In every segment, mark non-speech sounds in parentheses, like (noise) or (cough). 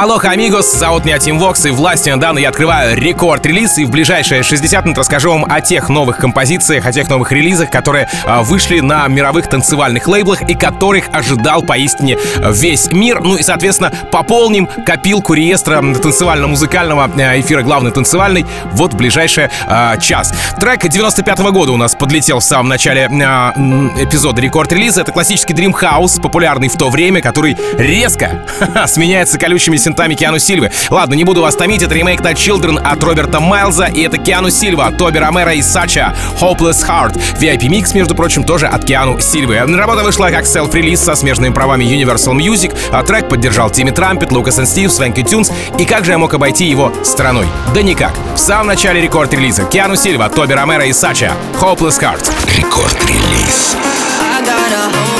Алоха, амигос, зовут меня Тим Вокс, и властью недавно я открываю рекорд-релиз, и в ближайшие 60 минут расскажу вам о тех новых композициях, о тех новых релизах, которые а, вышли на мировых танцевальных лейблах и которых ожидал поистине весь мир. Ну и, соответственно, пополним копилку реестра танцевально-музыкального э, эфира «Главный танцевальный» вот в ближайший э, час. Трек 95 -го года у нас подлетел в самом начале э, эпизода рекорд-релиза. Это классический Dream House, популярный в то время, который резко (laughs) сменяется колючими синтами Киану Сильвы. Ладно, не буду вас томить, это ремейк на Children от Роберта Майлза, и это Киану Сильва, Тоби Ромеро и Сача, Hopeless Heart. VIP mix, между прочим, тоже от Киану Сильвы. Работа вышла как self-релиз со смежными правами Universal Music, а трек поддержал Timmy Trumpet, Лукас и Стив, Swanky Tunes, и как же я мог обойти его стороной? Да никак. В самом начале рекорд-релиза Киану Сильва, Тоби Ромеро и Сача, Hopeless Heart. Record Release. I got a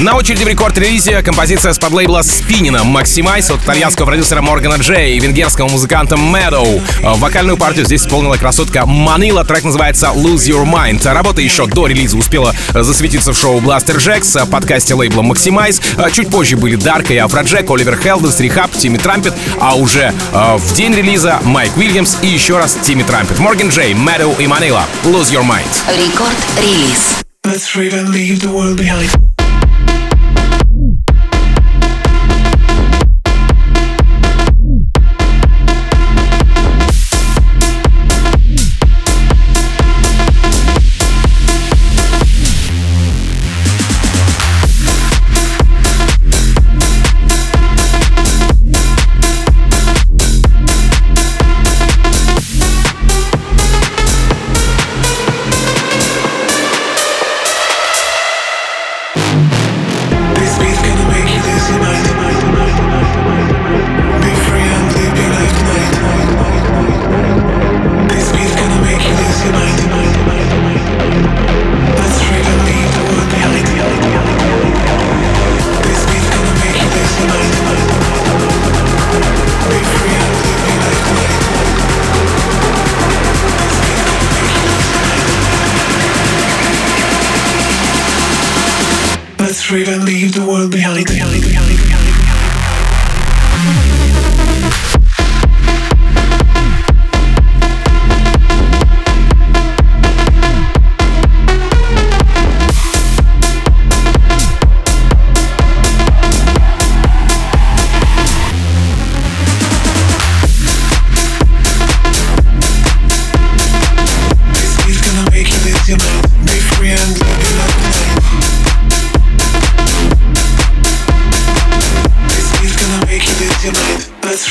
На очереди в рекорд-релизе композиция с подлейбла Спинина «Максимайз» от итальянского продюсера Моргана Джей и венгерского музыканта Meadow. Вокальную партию здесь исполнила красотка Манила, трек называется «Lose Your Mind». Работа еще до релиза успела засветиться в шоу Blaster Jacks, подкасте лейбла «Максимайз». Чуть позже были Дарка и Афроджек, Оливер Хелдес, Рихаб, Тимми Трампет, а уже э, в день релиза Майк Уильямс и еще раз Тимми Трампет. Морган Джей, Meadow и Манила «Lose Your Mind». Рекорд-релиз. Let's read and leave the world behind.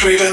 retriever.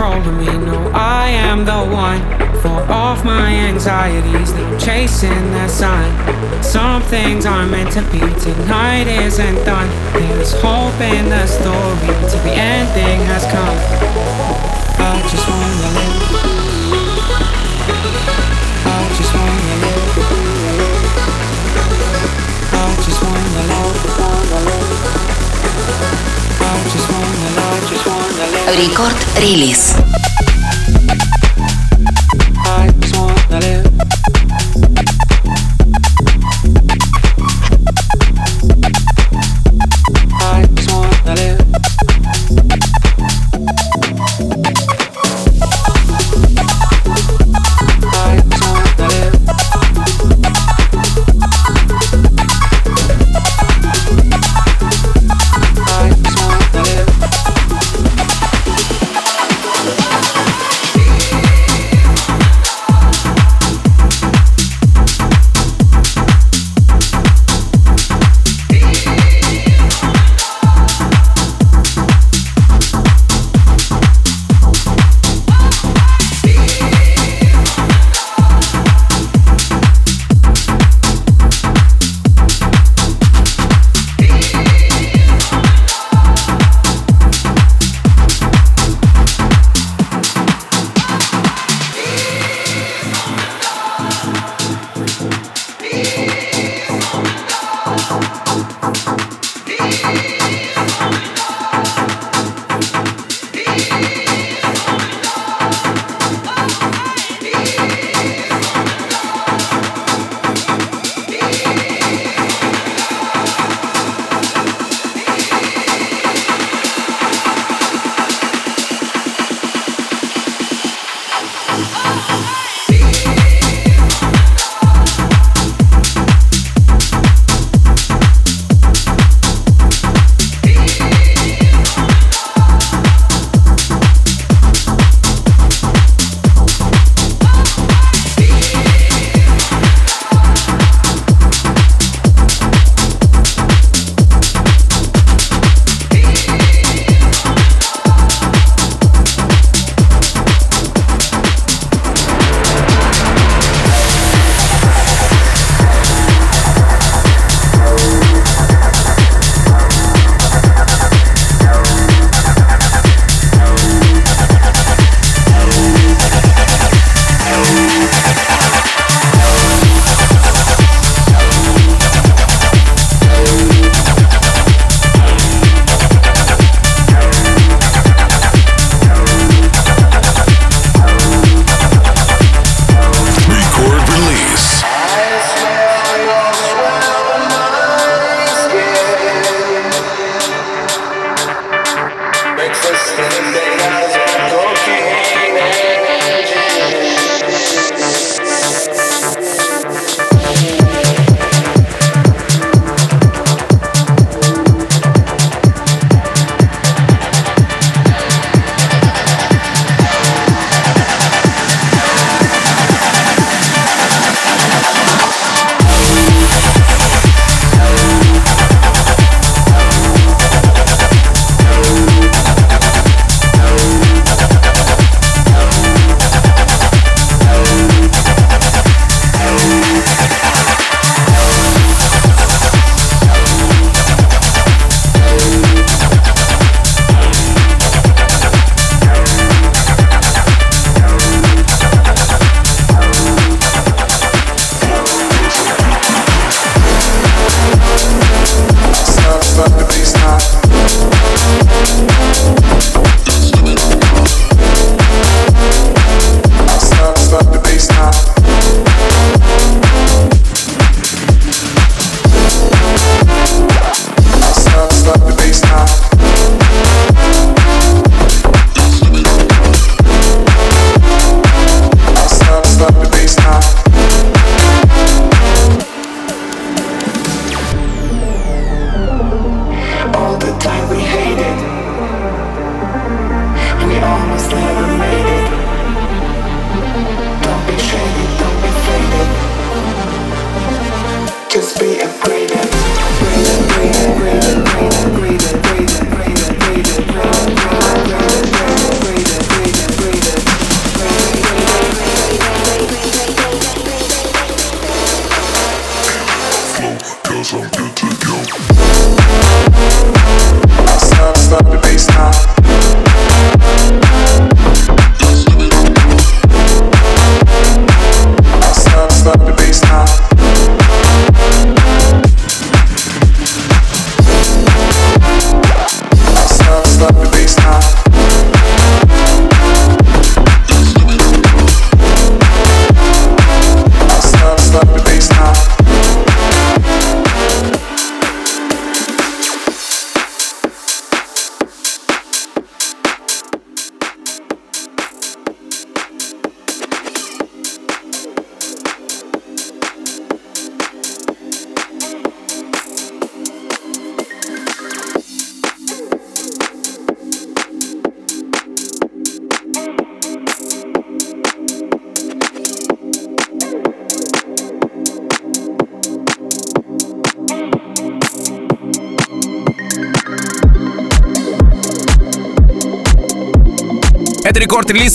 Control of me. No, I am the one for off my anxieties. I'm chasing the sun. Some things are meant to be. Tonight isn't done. There's hope in the story till the ending has come. I just wanna live. I just wanna live. I just wanna live. I just wanna wanna live. Рекорд-релиз.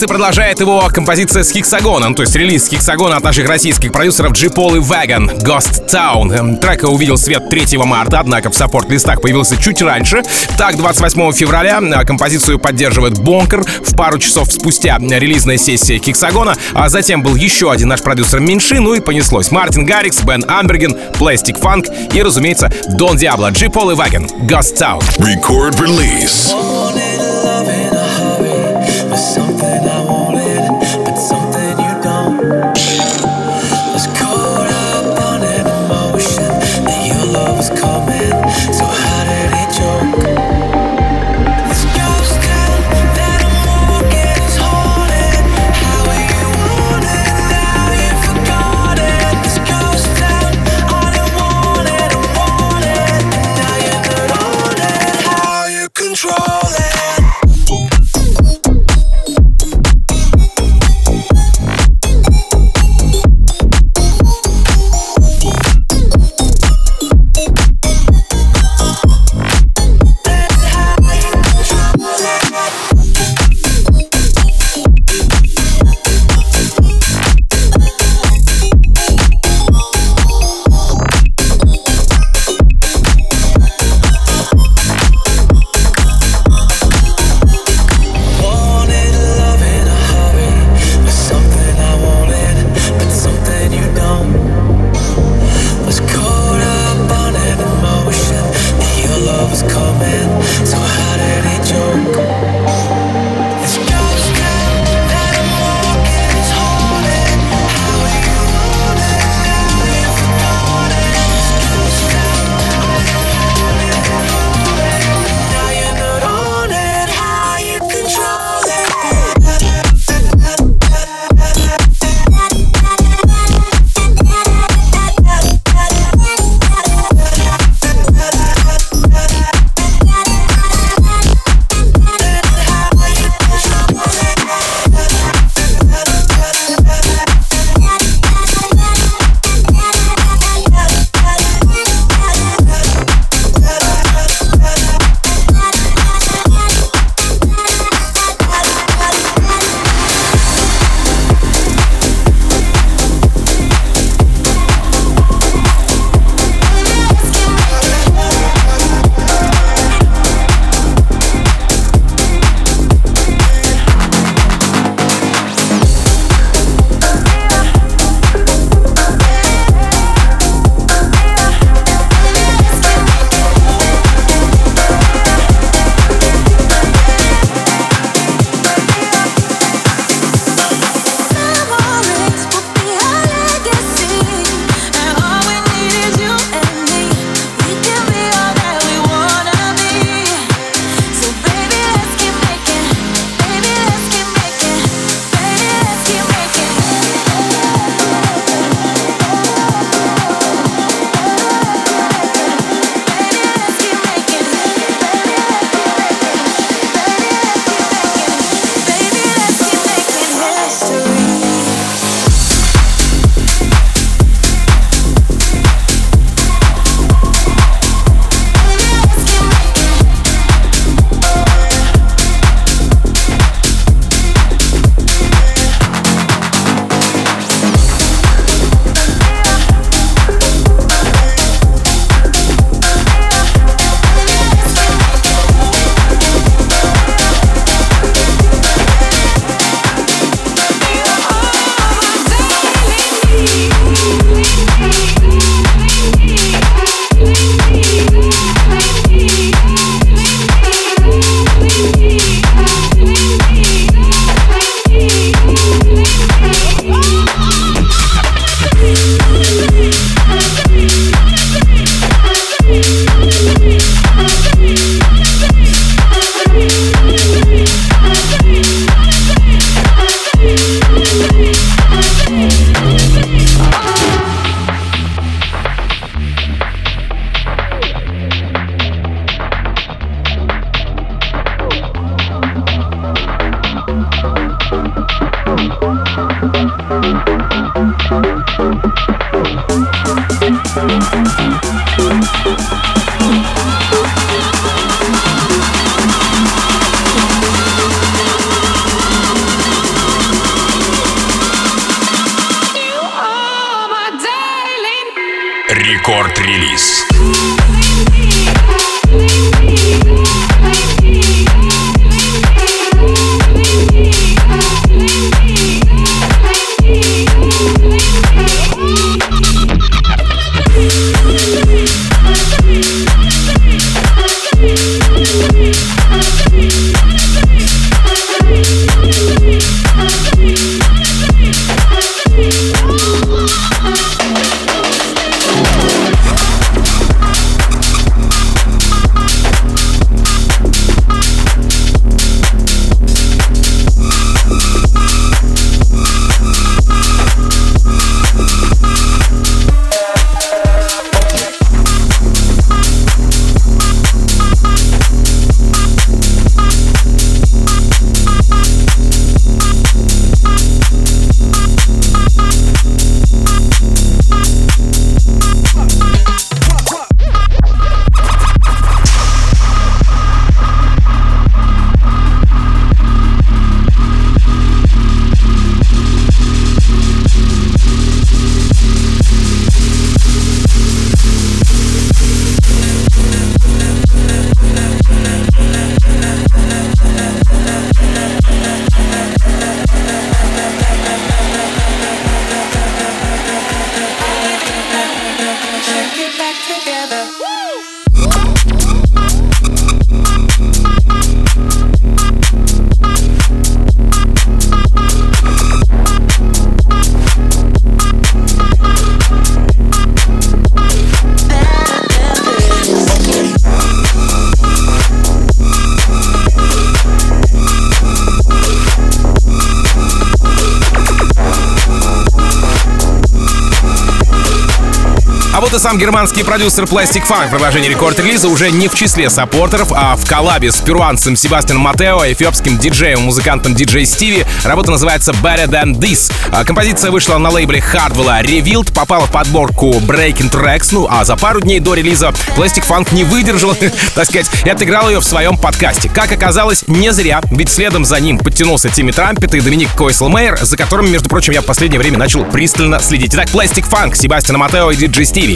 И продолжает его композиция с Хексагоном, то есть релиз Хексагона от наших российских продюсеров G-Pol и Wagon, Ghost Town. Эм, трек увидел свет 3 марта, однако в саппорт-листах появился чуть раньше. Так, 28 февраля э, композицию поддерживает Бонкер. В пару часов спустя релизная сессия Хексагона, а затем был еще один наш продюсер Меньши, ну и понеслось. Мартин Гаррикс, Бен Амберген, Plastic Funk и, разумеется, Дон Диабло, G-Pol и Wagon, Ghost Town. Record release. Рекорд-релиз. Это сам германский продюсер Plastic Funk в продолжении рекорд-релиза уже не в числе саппортеров, а в коллабе с перуанцем Себастьяном Матео, эфиопским диджеем, музыкантом диджей Стиви. Работа называется Better Than This. А, композиция вышла на лейбле Hardwell Revealed, попала в подборку Breaking Tracks, ну а за пару дней до релиза Plastic Funk не выдержал, (laughs) так сказать, и отыграл ее в своем подкасте. Как оказалось, не зря, ведь следом за ним подтянулся Тимми Трампет и Доминик Койслмейер, за которым, между прочим, я в последнее время начал пристально следить. Итак, Plastic Funk, Себастьяна Матео и диджей Стиви.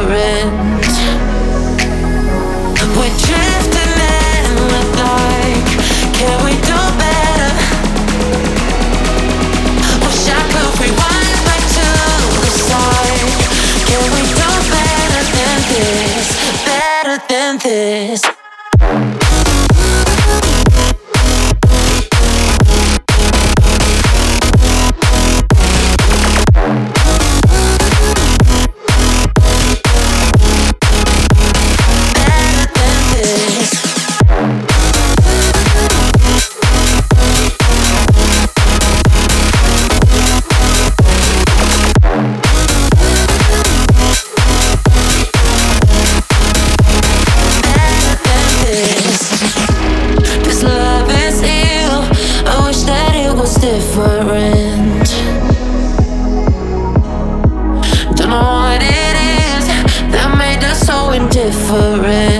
this? forever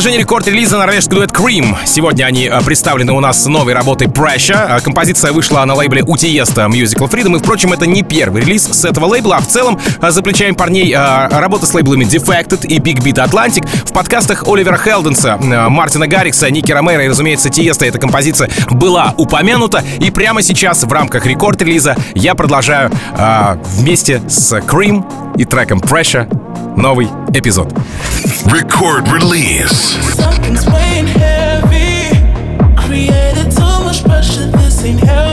В продолжении рекорд-релиза норвежский дуэт Cream. Сегодня они э, представлены у нас новой работой Pressure. Э, Композиция вышла на лейбле у Тиеста Musical Freedom. И, впрочем, это не первый релиз с этого лейбла, а в целом э, за плечами парней работа с лейблами Defected и Big Beat Atlantic. В подкастах Оливера Хелденса, э, Мартина Гаррикса, Ники Ромеро и, разумеется, Тиеста эта композиция была упомянута. И прямо сейчас в рамках рекорд-релиза я продолжаю э, вместе с Cream и треком Pressure новый эпизод. Record release. Something's weighing heavy. Created too much pressure, this ain't healthy.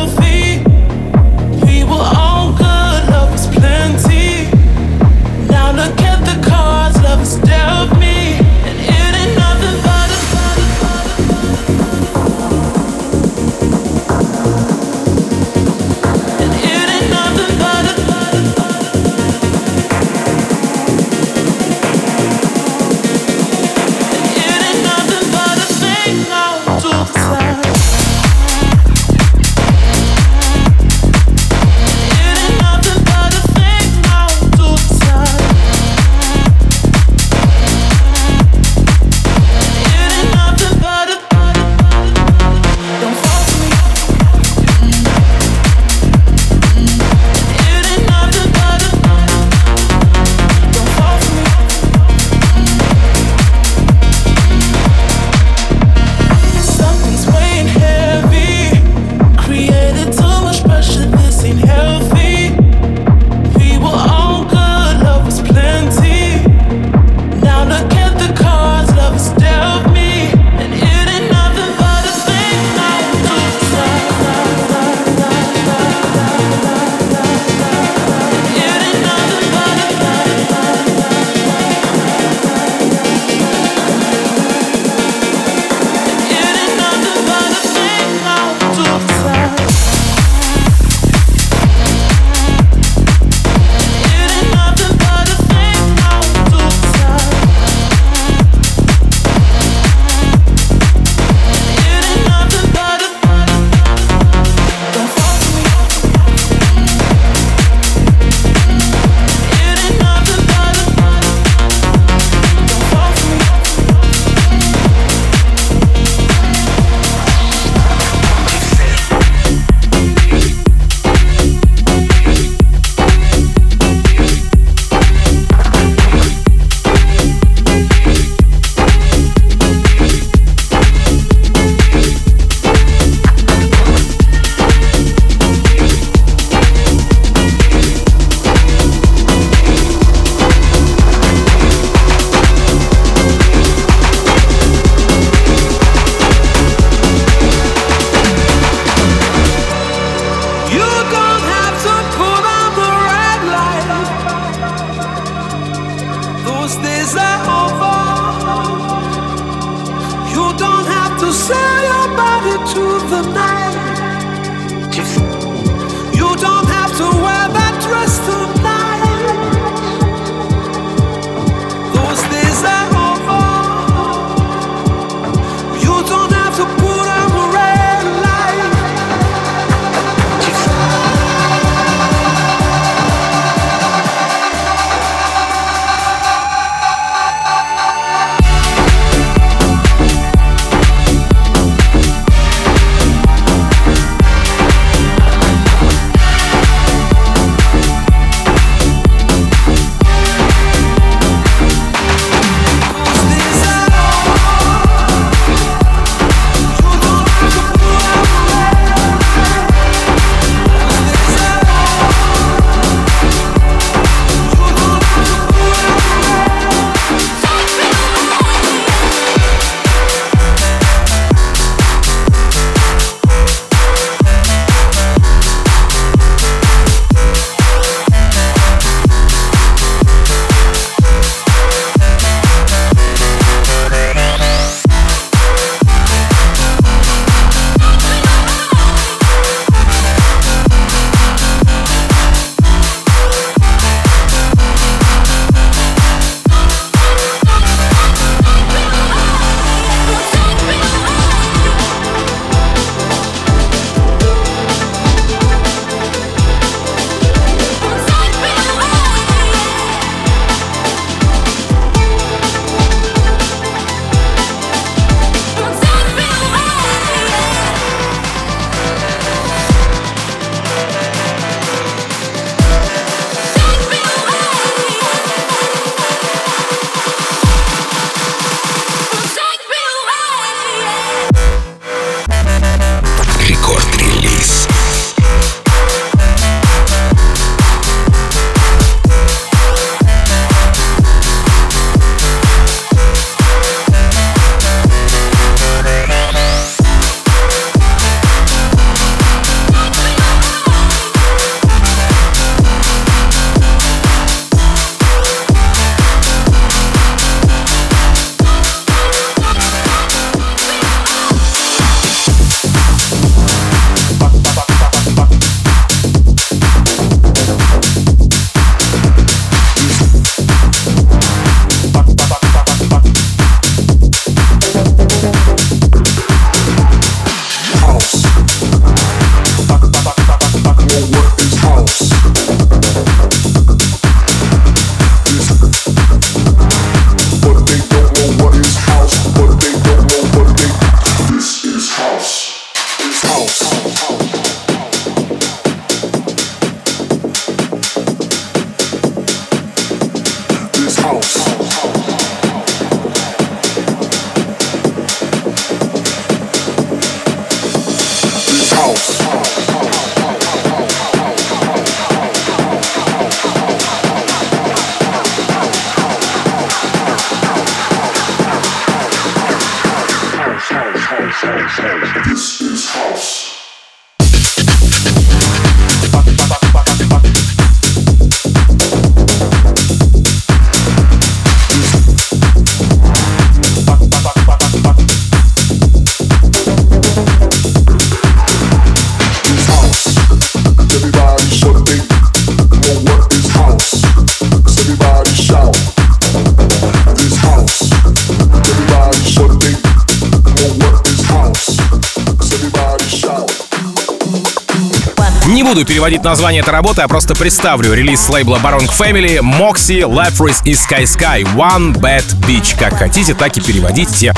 Буду переводить название этой работы, а просто представлю релиз с лейбла Baron Family, Moxie, Lapris и Sky Sky, One Bad Beach. Как хотите, так и переводите.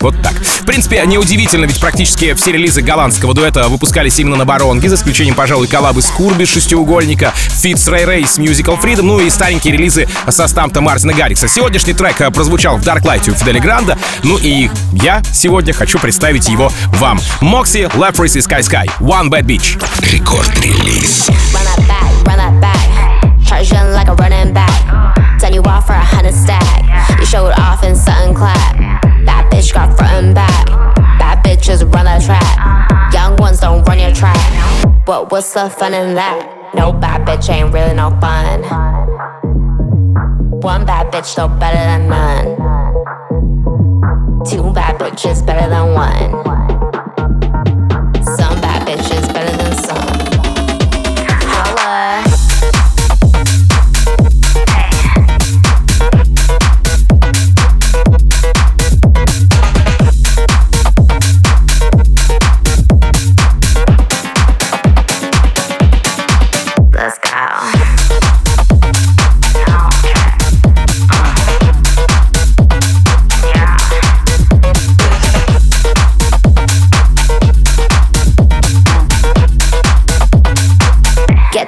Вот так. В принципе, неудивительно, ведь практически все релизы голландского дуэта выпускались именно на Баронге, за исключением, пожалуй, коллабы с Курби шестиугольника, Фит с Рэй Рэй с Musical Freedom, ну и старенькие релизы со стампта Мартина Гаррикса. Сегодняшний трек э, прозвучал в Dark Light у Фидели Гранда, ну и я сегодня хочу представить его вам. Мокси, Lapris и Sky Sky, One Bad Beach. Рекорд-релиз. Run that back, run that back. Like a what's the fun in that? No bad bitch ain't really no fun. One bad bitch still better than none. Two bad bitches better than one.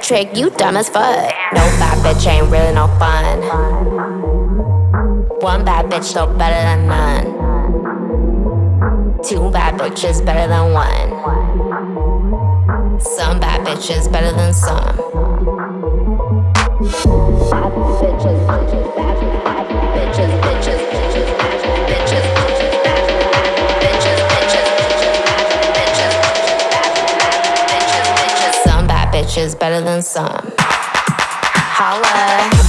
Get tricked, you dumb as fuck. No bad bitch ain't really no fun. One bad bitch still better than none. Two bad bitches better than one. Some bad bitches better than some. Bitches better than some. Holla.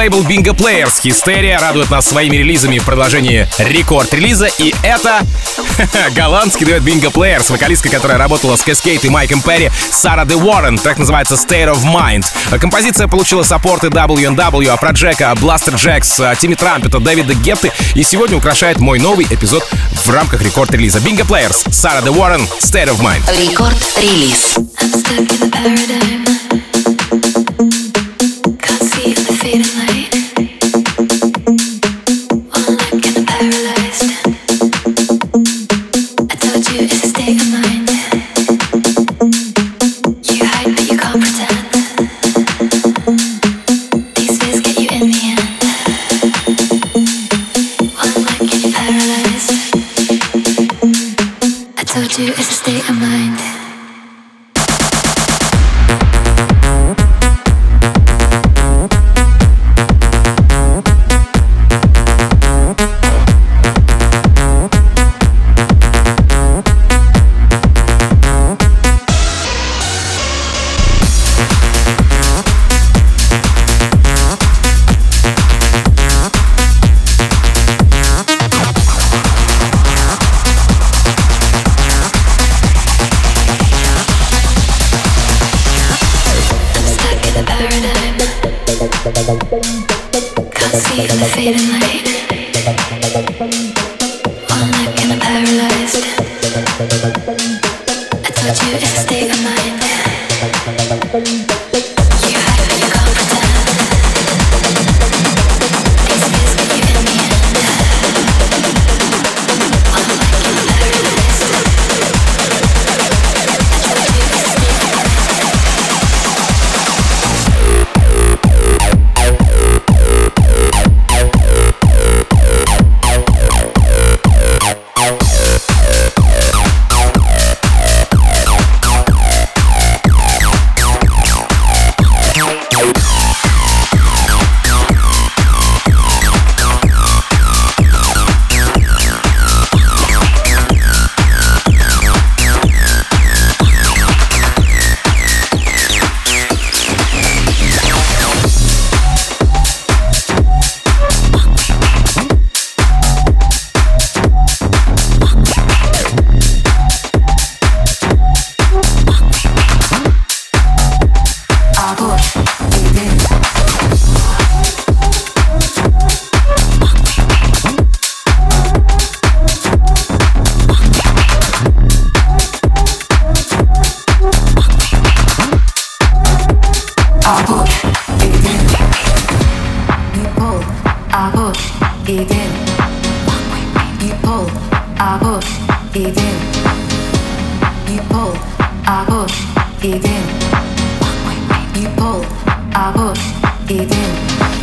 А home-лейбл Bingo Players Hysteria радует нас своими релизами в продолжении рекорд-релиза. И это (laughs) голландский дуэт Bingo Players, вокалистка, которая работала с Kaskade и Майком Перри, Сара Де Уоррен. Трек называется State of Mind. Композиция получила саппорты W&W, Афроджека, Blasterjaxx, Тимми Трампета, Дэвида Гетты. И сегодня украшает мой новый эпизод в рамках рекорд-релиза. Bingo Players, Сара Де Уоррен, State of Mind. Record Release. I'm stuck in the paradigm. it in. You pull, I push it. You pull, I push it. You pull, I push it.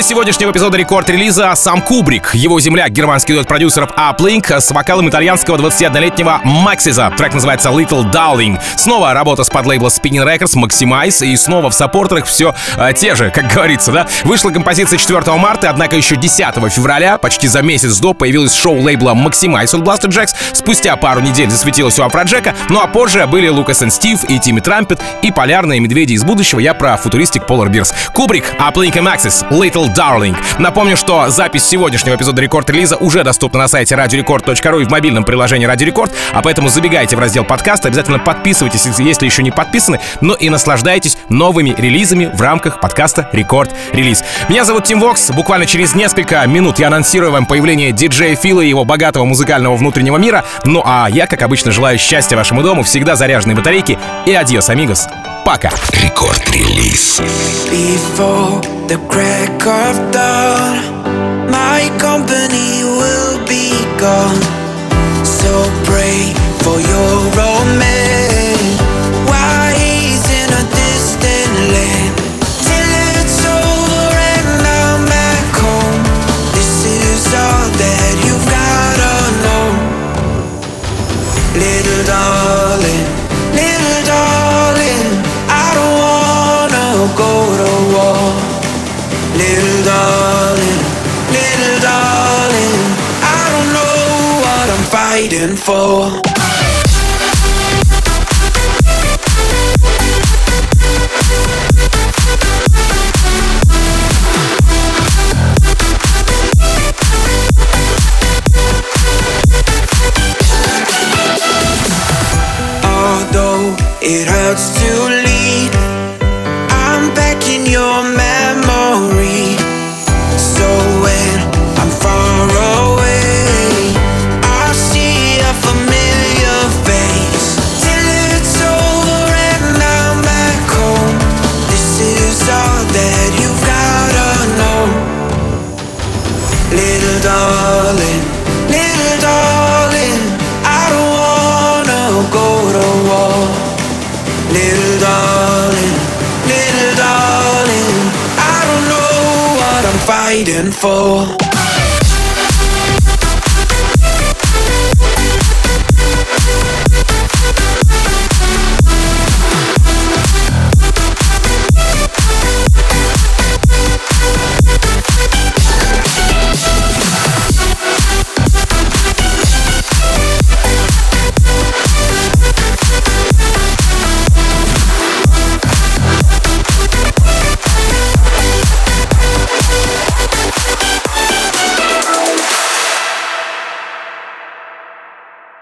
Финале сегодняшнего эпизода рекорд-релиза сам Кубрик. Его земляк, германский дуэт продюсеров Uplink с вокалом итальянского 21-летнего Максиза. Трек называется Little Darling. Снова работа с подлейбла Spinning Records, Maximize, и снова в саппортерах все а, те же, (laughs) как говорится, да? Вышла композиция 4 марта, однако еще 10 февраля, почти за месяц до, появилось шоу лейбла Maximize от Blaster Jacks. Спустя пару недель засветилось у Афроджека, ну а позже были Лукас и Стив, и Тимми Трампет, и полярные медведи из будущего. Я про футуристик Polar Bears. Кубрик, Uplink и Maxis, Little Darling. Напомню, что запись сегодняшнего эпизода рекорд-релиза уже доступна на сайте radiorecord.ru и в мобильном приложении Radio Record, а поэтому забегайте в раздел подкаста, обязательно подписывайтесь, если еще не подписаны, но и наслаждайтесь новыми релизами в рамках подкаста Record Release. Меня зовут Тим Вокс. Буквально через несколько минут я анонсирую вам появление диджея Фила и его богатого музыкального внутреннего мира. Ну а я, как обычно, желаю счастья вашему дому, всегда заряженной батарейки и adiós, amigos. Пока. Рекорд-релиз. Before the crack of dawn, my company will be gone. So pray for your romance. Oh.